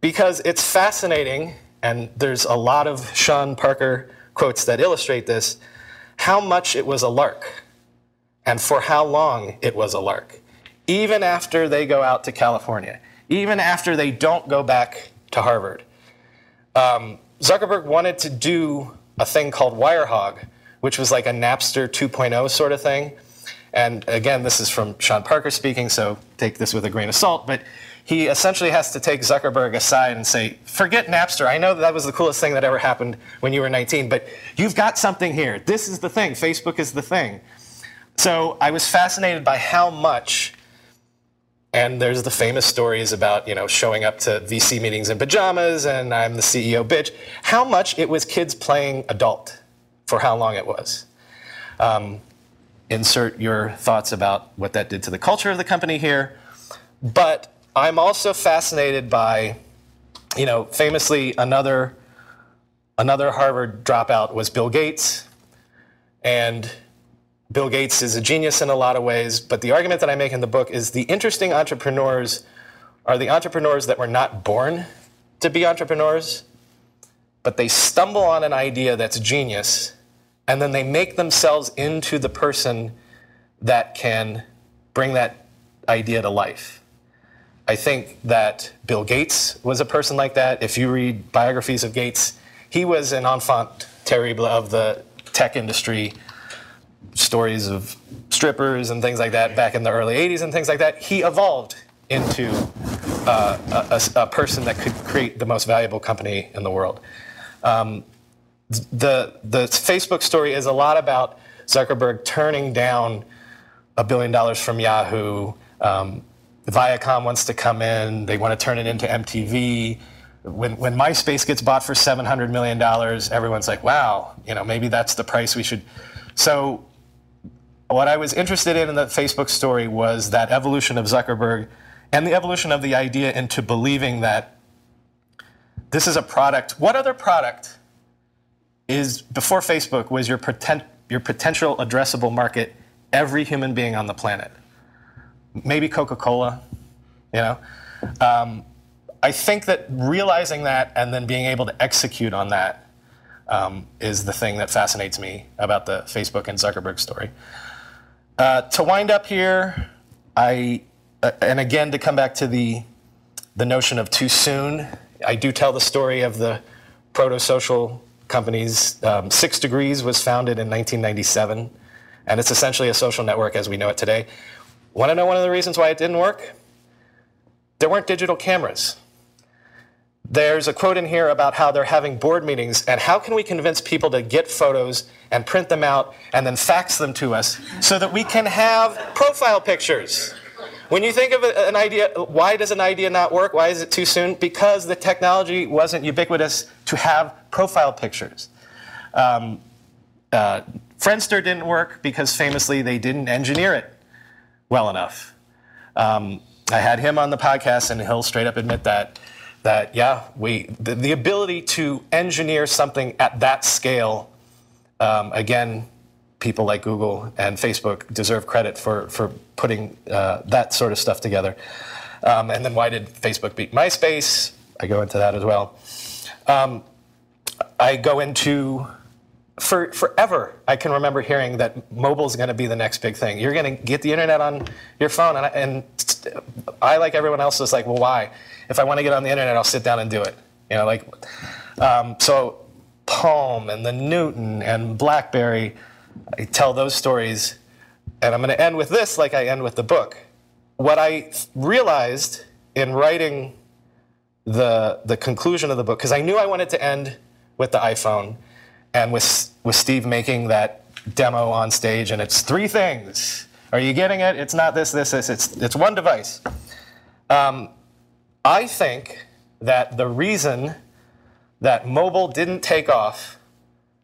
because it's fascinating, and there's a lot of Sean Parker quotes that illustrate this, how much it was a lark and for how long it was a lark. Even after they go out to California, even after they don't go back to Harvard. Um, Zuckerberg wanted to do a thing called Wirehog, which was like a Napster 2.0 sort of thing. And again, this is from Sean Parker speaking, so take this with a grain of salt. But he essentially has to take Zuckerberg aside and say, forget Napster. I know that, was the coolest thing that ever happened when you were 19, but you've got something here. This is the thing. Facebook is the thing. So I was fascinated by how much and there's the famous stories about, you know, showing up to VC meetings in pajamas and I'm the CEO bitch. How much it was kids playing adult for how long it was. Um, insert your thoughts about what that did to the culture of the company here. But I'm also fascinated by, you know, famously another another Harvard dropout was Bill Gates. And Bill Gates is a genius in a lot of ways, but the argument that I make in the book is the interesting entrepreneurs are the entrepreneurs that were not born to be entrepreneurs, but they stumble on an idea that's genius, and then they make themselves into the person that can bring that idea to life. I think that Bill Gates was a person like that. If you read biographies of Gates, he was an enfant terrible of the tech industry stories of strippers and things like that back in the early 80s and things like that, he evolved into uh, a, a, person that could create the most valuable company in the world. Um, the, the Facebook story is a lot about Zuckerberg turning down a billion dollars from Yahoo. Um, Viacom wants to come in, they want to turn it into MTV. When, when MySpace gets bought for $700 million, everyone's like, wow, you know, maybe that's the price we should. So what I was interested in in the Facebook story was that evolution of Zuckerberg and the evolution of the idea into believing that this is a product. What other product is before Facebook was your poten- your potential addressable market every human being on the planet? Maybe Coca-Cola, you know. Um, I think that realizing that and then being able to execute on that um, is the thing that fascinates me about the Facebook and Zuckerberg story. Uh, to wind up here, I uh, and again to come back to the the notion of too soon. I do tell the story of the proto-social companies. Um, Six Degrees was founded in 1997, and it's essentially a social network as we know it today. Want to know one of the reasons why it didn't work? There weren't digital cameras. there's a quote in here about how they're having board meetings and how can we convince people to get photos and print them out and then fax them to us so that we can have profile pictures. When you think of an idea, why does an idea not work? Why is it too soon? Because the technology wasn't ubiquitous to have profile pictures. Um, uh, Friendster didn't work because famously they didn't engineer it well enough. Um, I had him on the podcast, and he'll straight up admit that that yeah, we the, the ability to engineer something at that scale. Um, again, people like Google and Facebook deserve credit for for putting uh, that sort of stuff together. Um, and then why did Facebook beat MySpace? I go into that as well. Um, I go into for forever. I can remember hearing that mobile is going to be the next big thing. You're going to get the internet on your phone, and I, and I like everyone else was like, well, why? if I want to get on the internet, I'll sit down and do it. You know, like um, so Palm and the Newton and BlackBerry. I tell those stories, and I'm going to end with this, like I end with the book. What I realized in writing the the conclusion of the book, because I knew I wanted to end with the iPhone, and with with Steve making that demo on stage, and it's three things. Are you getting it? It's not this, this, this. It's it's one device. Um, I think that the reason that mobile didn't take off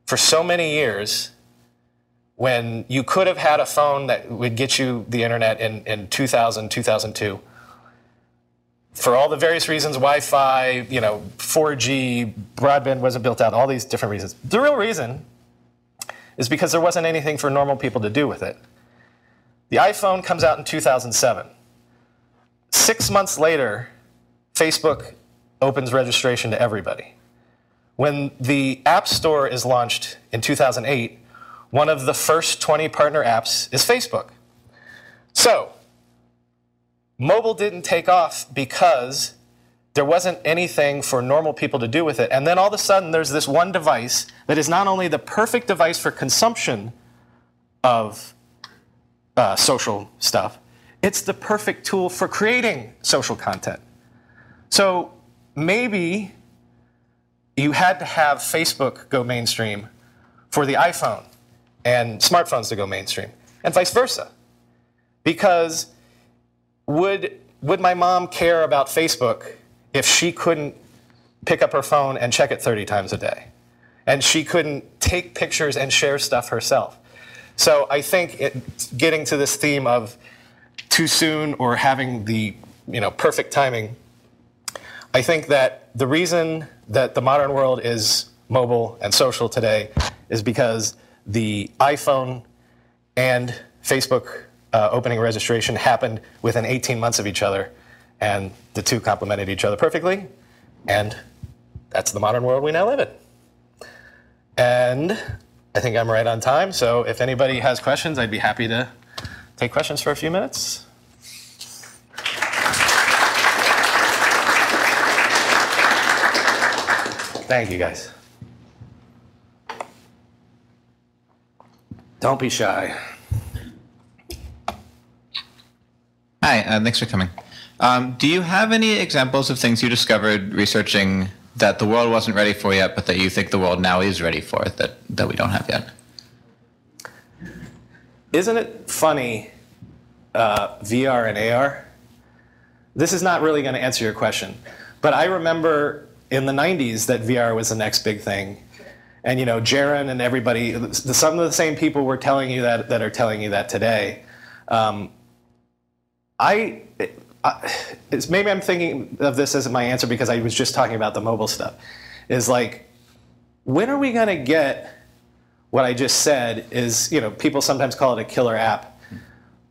for so many years when you could have had a phone that would get you the internet in, in 2000, 2002, for all the various reasons, Wi-Fi, you know, 4G, broadband wasn't built out, all these different reasons. The real reason is because there wasn't anything for normal people to do with it. The iPhone comes out in 2007. Six months later, Facebook opens registration to everybody. When the App Store is launched in 2008, one of the first 20 partner apps is Facebook. So, mobile didn't take off because there wasn't anything for normal people to do with it. And then all of a sudden, there's this one device that is not only the perfect device for consumption of uh, social stuff, it's the perfect tool for creating social content. So maybe you had to have Facebook go mainstream for the iPhone and smartphones to go mainstream, and vice versa. Because would, would my mom care about Facebook if she couldn't pick up her phone and check it 30 times a day? And she couldn't take pictures and share stuff herself. So I think it, getting to this theme of too soon or having the you know, perfect timing I think that the reason that the modern world is mobile and social today is because the iPhone and Facebook uh, opening registration happened within 18 months of each other, and the two complemented each other perfectly, and that's the modern world we now live in. And I think I'm right on time, so if anybody has questions, I'd be happy to take questions for a few minutes. Thank you, guys. Don't be shy. Hi, uh, thanks for coming. Um, do you have any examples of things you discovered researching that the world wasn't ready for yet, but that you think the world now is ready for that, that we don't have yet? Isn't it funny, uh, VR and AR? This is not really going to answer your question, but I remember in the 90s that VR was the next big thing. And you know, Jaron and everybody, some of the same people were telling you that that are telling you that today. Um, I, I maybe I'm thinking of this as my answer because I was just talking about the mobile stuff. Is like, when are we going to get what I just said? Is you know, people sometimes call it a killer app,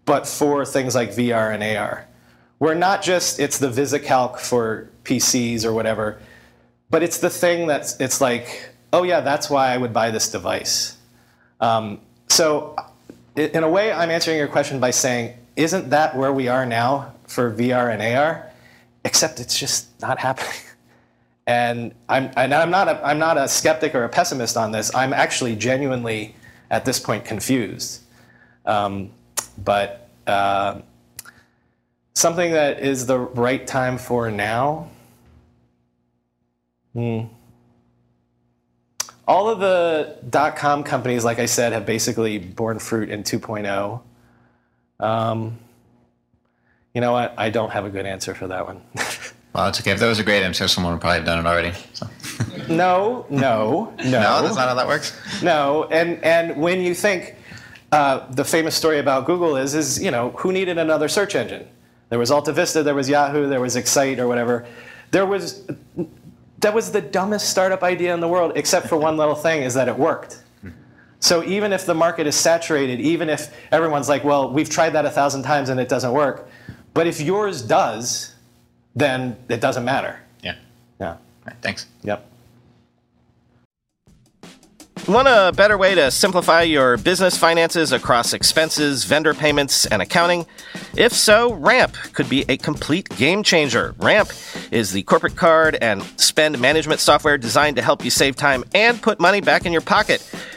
but for things like VR and AR, we're not just it's the VisiCalc for PCs or whatever but it's the thing that's it's like oh yeah that's why i would buy this device um, so in a way i'm answering your question by saying isn't that where we are now for vr and ar except it's just not happening. (laughs) And i'm, and I'm, not, a, I'm not a skeptic or a pessimist on this. I'm actually genuinely at this point confused. Um, but uh, something that is the right time for now All of the dot com companies, like I said, have basically borne fruit in 2.0. Um, you know what? I don't have a good answer for that one. (laughs) Well, it's okay. If that was a great answer, someone would probably have done it already. So. (laughs) no, no, no. No, that's not how that works. No, and and when you think uh, the famous story about Google is is you know who needed another search engine? There was Alta Vista, there was Yahoo, there was Excite or whatever. There was that was the dumbest startup idea in the world, except for one little thing is that it worked. So even if the market is saturated, even if everyone's like, well, we've tried that a thousand times and it doesn't work, but if yours does, then it doesn't matter. Yeah. Yeah. All right, thanks. Yep. Want a better way to simplify your business finances across expenses, vendor payments, and accounting? If so, Ramp could be a complete game changer. Ramp is the corporate card and spend management software designed to help you save time and put money back in your pocket.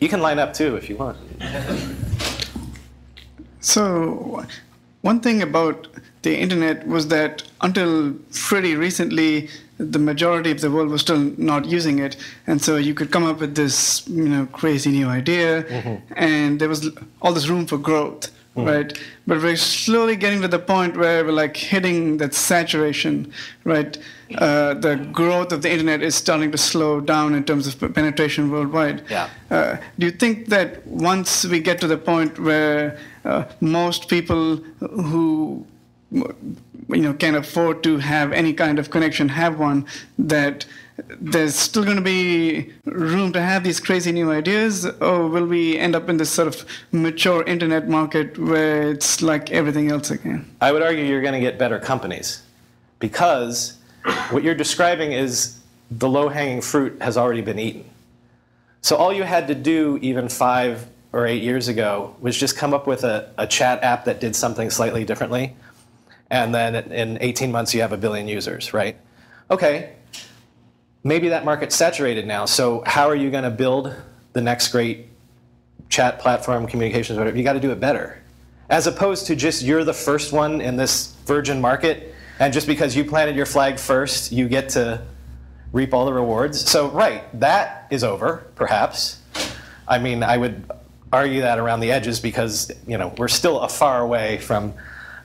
You can line up too if you want. So, one thing about the internet was that until pretty recently, the majority of the world was still not using it, and so you could come up with this, you know, crazy new idea, mm-hmm. and there was all this room for growth, mm-hmm. right? But we're slowly getting to the point where we're like hitting that saturation, right? Uh, the growth of the internet is starting to slow down in terms of penetration worldwide. Yeah. Uh, do you think that once we get to the point where uh, most people who you know can afford to have any kind of connection have one that there's still going to be room to have these crazy new ideas or will we end up in this sort of mature internet market where it's like everything else again I would argue you're going to get better companies because what you're describing is the low hanging fruit has already been eaten. So all you had to do, even five or eight years ago, was just come up with a, a chat app that did something slightly differently. And then in 18 months, you have a billion users, right? Okay, maybe that market's saturated now. So how are you going to build the next great chat platform, communications, whatever? You got to do it better. As opposed to just you're the first one in this virgin market, and just because you planted your flag first, you get to reap all the rewards. So, right, that is over, perhaps. I mean, I would argue that around the edges because you know we're still a far away from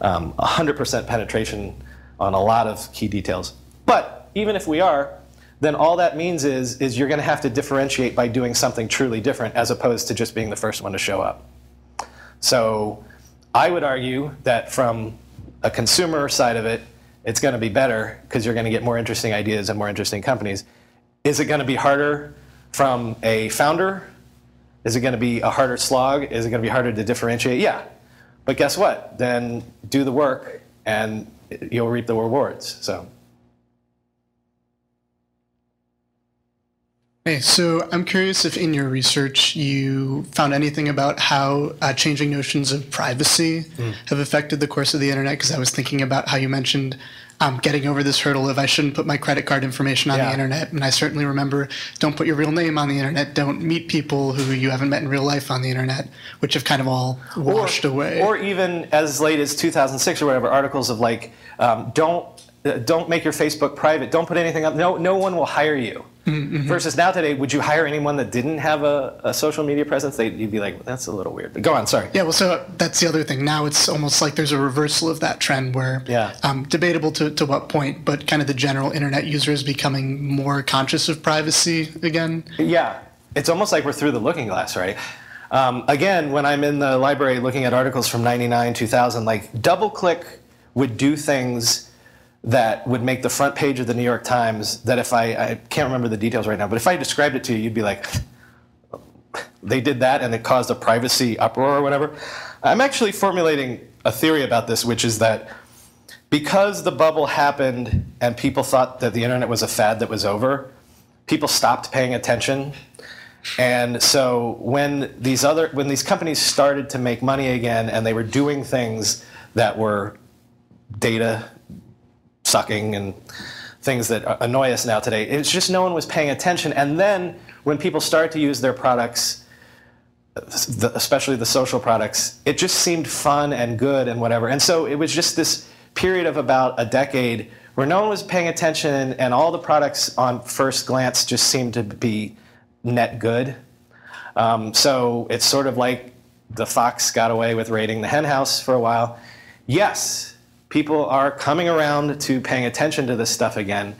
um, 100% penetration on a lot of key details. But even if we are, then all that means is is you're going to have to differentiate by doing something truly different as opposed to just being the first one to show up. So I would argue that from a consumer side of it, it's going to be better because you're going to get more interesting ideas and more interesting companies. Is it going to be harder from a founder? Is it going to be a harder slog? Is it going to be harder to differentiate? Yeah. But guess what? Then do the work and you'll reap the rewards. So Hey, so I'm curious if in your research you found anything about how uh, changing notions of privacy mm. have affected the course of the internet. Because I was thinking about how you mentioned um, getting over this hurdle of I shouldn't put my credit card information on yeah. the internet. And I certainly remember don't put your real name on the internet, don't meet people who you haven't met in real life on the internet, which have kind of all washed or, away. Or even as late as 2006 or whatever, articles of like, um, don't don't make your Facebook private. Don't put anything up. No, no one will hire you. Mm-hmm. Versus now today, would you hire anyone that didn't have a, a social media presence? They'd, you'd be like, that's a little weird. But go on, sorry. Yeah, well, so that's the other thing. Now it's almost like there's a reversal of that trend where, yeah. um, debatable to, to what point, but kind of the general internet user is becoming more conscious of privacy again. Yeah, it's almost like we're through the looking glass, right? Um, again, when I'm in the library looking at articles from 99, 2000, like DoubleClick would do things that would make the front page of the New York Times that if I, I can't remember the details right now, but if I described it to you, you'd be like, they did that and it caused a privacy uproar or whatever. I'm actually formulating a theory about this, which is that because the bubble happened and people thought that the internet was a fad that was over, people stopped paying attention. And so when these other when these companies started to make money again and they were doing things that were data sucking and things that annoy us now today. It's just no one was paying attention. And then when people start to use their products, especially the social products, it just seemed fun and good and whatever. And so it was just this period of about a decade where no one was paying attention and all the products on first glance just seemed to be net good. Um, so it's sort of like the fox got away with raiding the henhouse for a while. Yes, people are coming around to paying attention to this stuff again.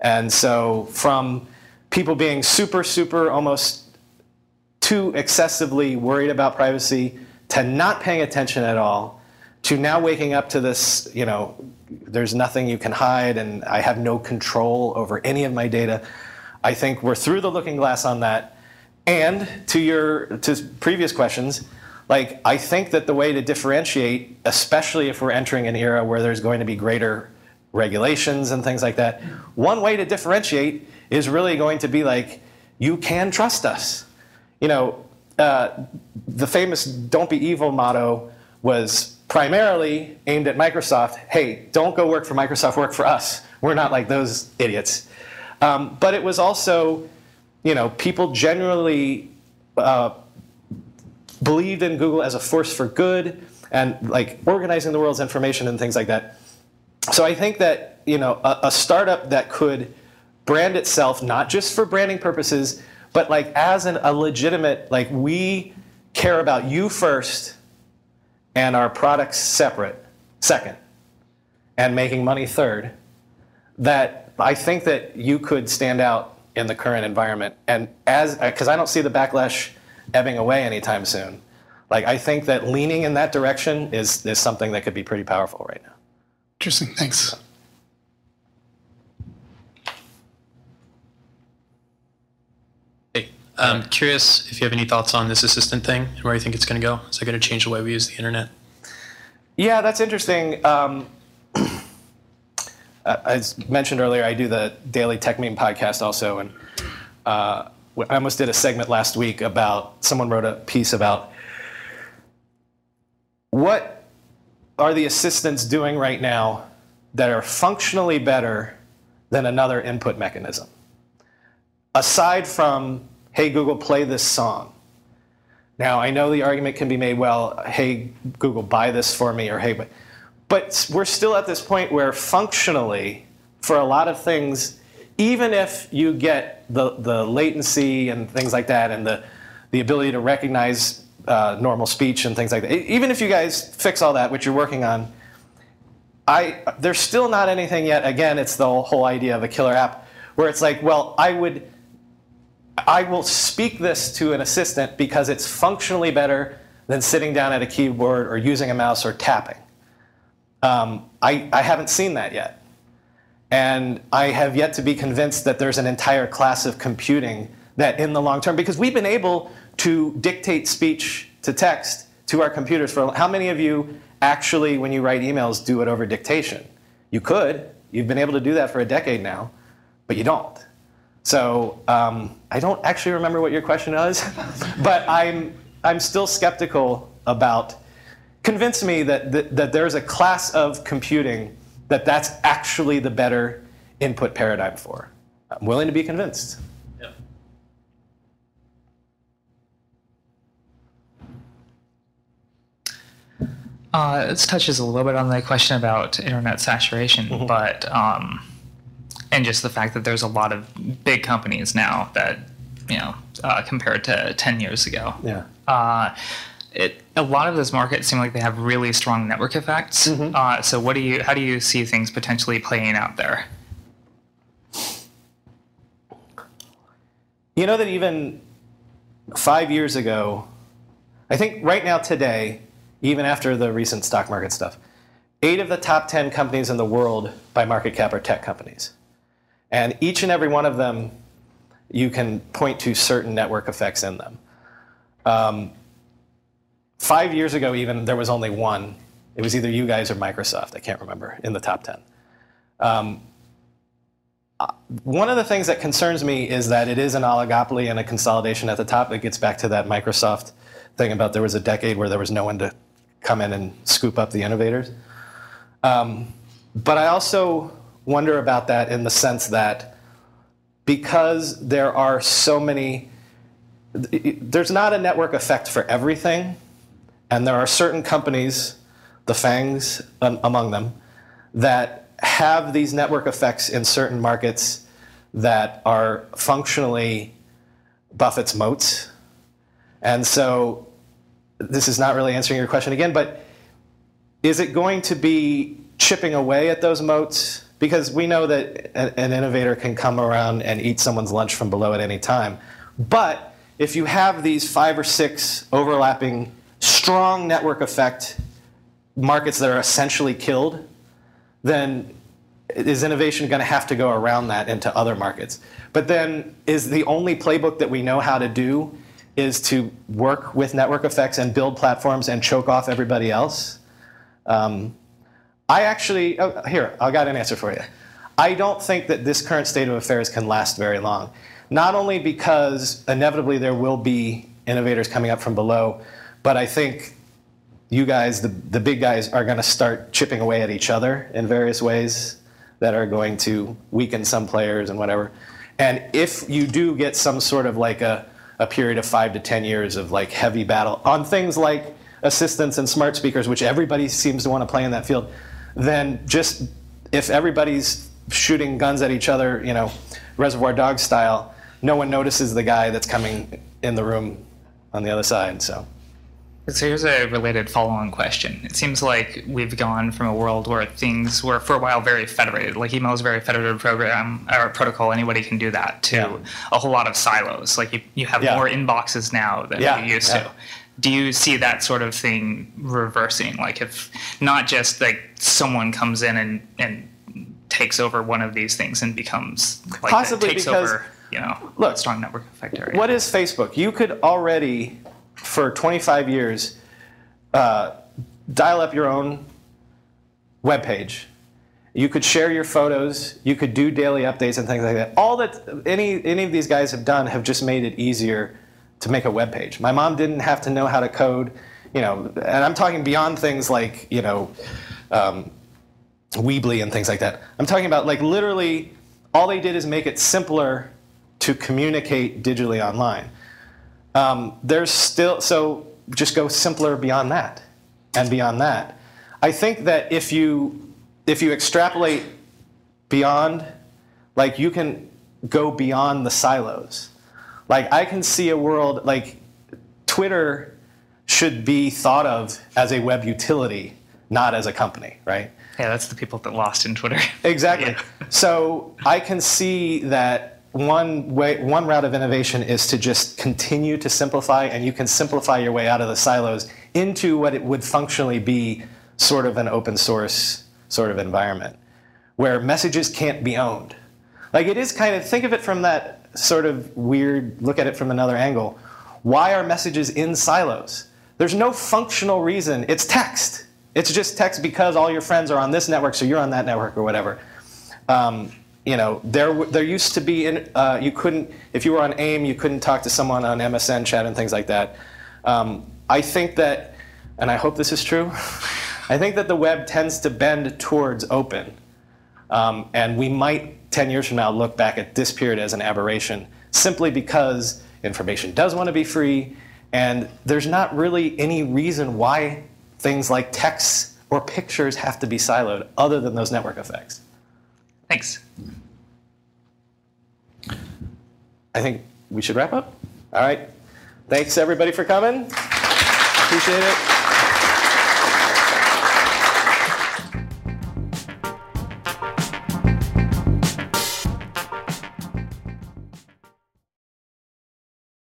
And so, from people being super, super, almost too excessively worried about privacy to not paying attention at all to now waking up to this, you know, there's nothing you can hide and I have no control over any of my data. I think we're through the looking glass on that. And to your to previous questions, like I think that the way to differentiate, especially if we're entering an era where there's going to be greater regulations and things like that, one way to differentiate is really going to be like, you can trust us. You know, uh, the famous "Don't be evil" motto was primarily aimed at Microsoft. Hey, don't go work for Microsoft, work for us. We're not like those idiots. Um, but it was also, you know, people generally uh, believed in Google as a force for good and like organizing the world's information and things like that. So I think that you know a, a startup that could brand itself not just for branding purposes, but like as an, a legitimate like we care about you first and our products separate second and making money third that i think that you could stand out in the current environment and as uh, because i don't see the backlash ebbing away anytime soon. Like I think that leaning in that direction is is something that could be pretty powerful right now. Interesting. Thanks. Hey, I'm curious if you have any thoughts on this assistant thing and where you think it's going to go. Is it going to change the way we use the internet? Yeah, that's interesting. Um, (clears throat) as mentioned earlier, I do the daily Techmeme podcast also, and uh, I almost did a segment last week about someone wrote a piece about what are the assistants doing right now that are functionally better than another input mechanism? Aside from, hey, Google, play this song. Now, I know the argument can be made, well, hey, Google, buy this for me, or hey, but, but we're still at this point where functionally, for a lot of things, even if you get the, the latency and things like that and the, the ability to recognize uh, normal speech and things like that, even if you guys fix all that, which you're working on, I, there's still not anything yet. Again, it's the whole idea of a killer app where it's like, well, I would, I will speak this to an assistant because it's functionally better than sitting down at a keyboard or using a mouse or tapping. Um, I, I haven't seen that yet. And I have yet to be convinced that there's an entire class of computing that in the long term, because we've been able to dictate speech to text to our computers for how many of you actually, when you write emails, do it over dictation? You could. You've been able to do that for a decade now, but you don't. So um, I don't actually remember what your question was, (laughs) but I'm I'm still skeptical about. Convince me that, that that there's a class of computing that that's actually the better input paradigm for. I'm willing to be convinced. Uh, this touches a little bit on the question about internet saturation, Mm-hmm. but um, and just the fact that there's a lot of big companies now that you know uh, compared to ten years ago. Yeah. Uh, it, a lot of those markets seem like they have really strong network effects. Mm-hmm. Uh, so, what do you? How do you see things potentially playing out there? You know that even five years ago, I think right now today, even after the recent stock market stuff, eight of the top 10 companies in the world by market cap are tech companies. And each and every one of them, you can point to certain network effects in them. Um, five years ago, even, there was only one. It was either you guys or Microsoft, I can't remember, in the top 10. Um, one of the things that concerns me is that it is an oligopoly and a consolidation at the top. It gets back to that Microsoft thing about there was a decade where there was no one to come in and scoop up the innovators. Um, but I also wonder about that in the sense that because there are so many, there's not a network effect for everything, and there are certain companies, the FANGs um, among them, that have these network effects in certain markets that are functionally Buffett's moats. And so this is not really answering your question again, but is it going to be chipping away at those moats? Because we know that an innovator can come around and eat someone's lunch from below at any time. But if you have these five or six overlapping strong network effect markets that are essentially killed, then is innovation going to have to go around that into other markets? But then is the only playbook that we know how to do is to work with network effects and build platforms and choke off everybody else? Um, I actually, oh, here, I got an answer for you. I don't think that this current state of affairs can last very long. Not only because inevitably there will be innovators coming up from below, but I think you guys, the, the big guys, are going to start chipping away at each other in various ways that are going to weaken some players and whatever. And if you do get some sort of like a, a period of five to 10 years of like heavy battle on things like assistants and smart speakers, which everybody seems to want to play in that field, then just if everybody's shooting guns at each other, you know, Reservoir Dog style, no one notices the guy that's coming in the room on the other side. So. So here's a related follow-on question. It seems like we've gone from a world where things were for a while very federated, like email is a very federated program or protocol. Anybody can do that. To Yeah. a whole lot of silos. Like you, you have Yeah. more inboxes now than Yeah, you used to. Do you see that sort of thing reversing? Like if not just like someone comes in and and takes over one of these things and becomes like Possibly takes because- over, you know, Look, a strong network effect area. What is Facebook? You could already, for 25 years, uh, dial up your own web page. You could share your photos. You could do daily updates and things like that. All that any any of these guys have done have just made it easier to make a web page. My mom didn't have to know how to code, you know, and I'm talking beyond things like you know. Um, Weebly and things like that. I'm talking about like literally all they did is make it simpler to communicate digitally online. Um, there's still, so just go simpler beyond that and beyond that. I think that if you, if you extrapolate beyond, like you can go beyond the silos. Like I can see a world, like Twitter should be thought of as a web utility, not as a company, right? yeah, that's the people that lost in Twitter. Exactly. (laughs) Yeah. So I can see that one way, one route of innovation is to just continue to simplify, and you can simplify your way out of the silos into what it would functionally be sort of an open source sort of environment where messages can't be owned. Like it is kind of think of it from that sort of weird look at it from another angle. Why are messages in silos? There's no functional reason. It's text. It's just text because all your friends are on this network, so you're on that network or whatever. Um, you know, there there used to be in, uh, you couldn't if you were on AIM, you couldn't talk to someone on MSN chat and things like that. Um, I think that, and I hope this is true. (laughs) I think that the web tends to bend towards open, um, and we might 10 years from now look back at this period as an aberration, simply because information does want to be free, and there's not really any reason why things like texts or pictures have to be siloed, other than those network effects. Thanks. I think we should wrap up. All right. Thanks everybody for coming. Appreciate it.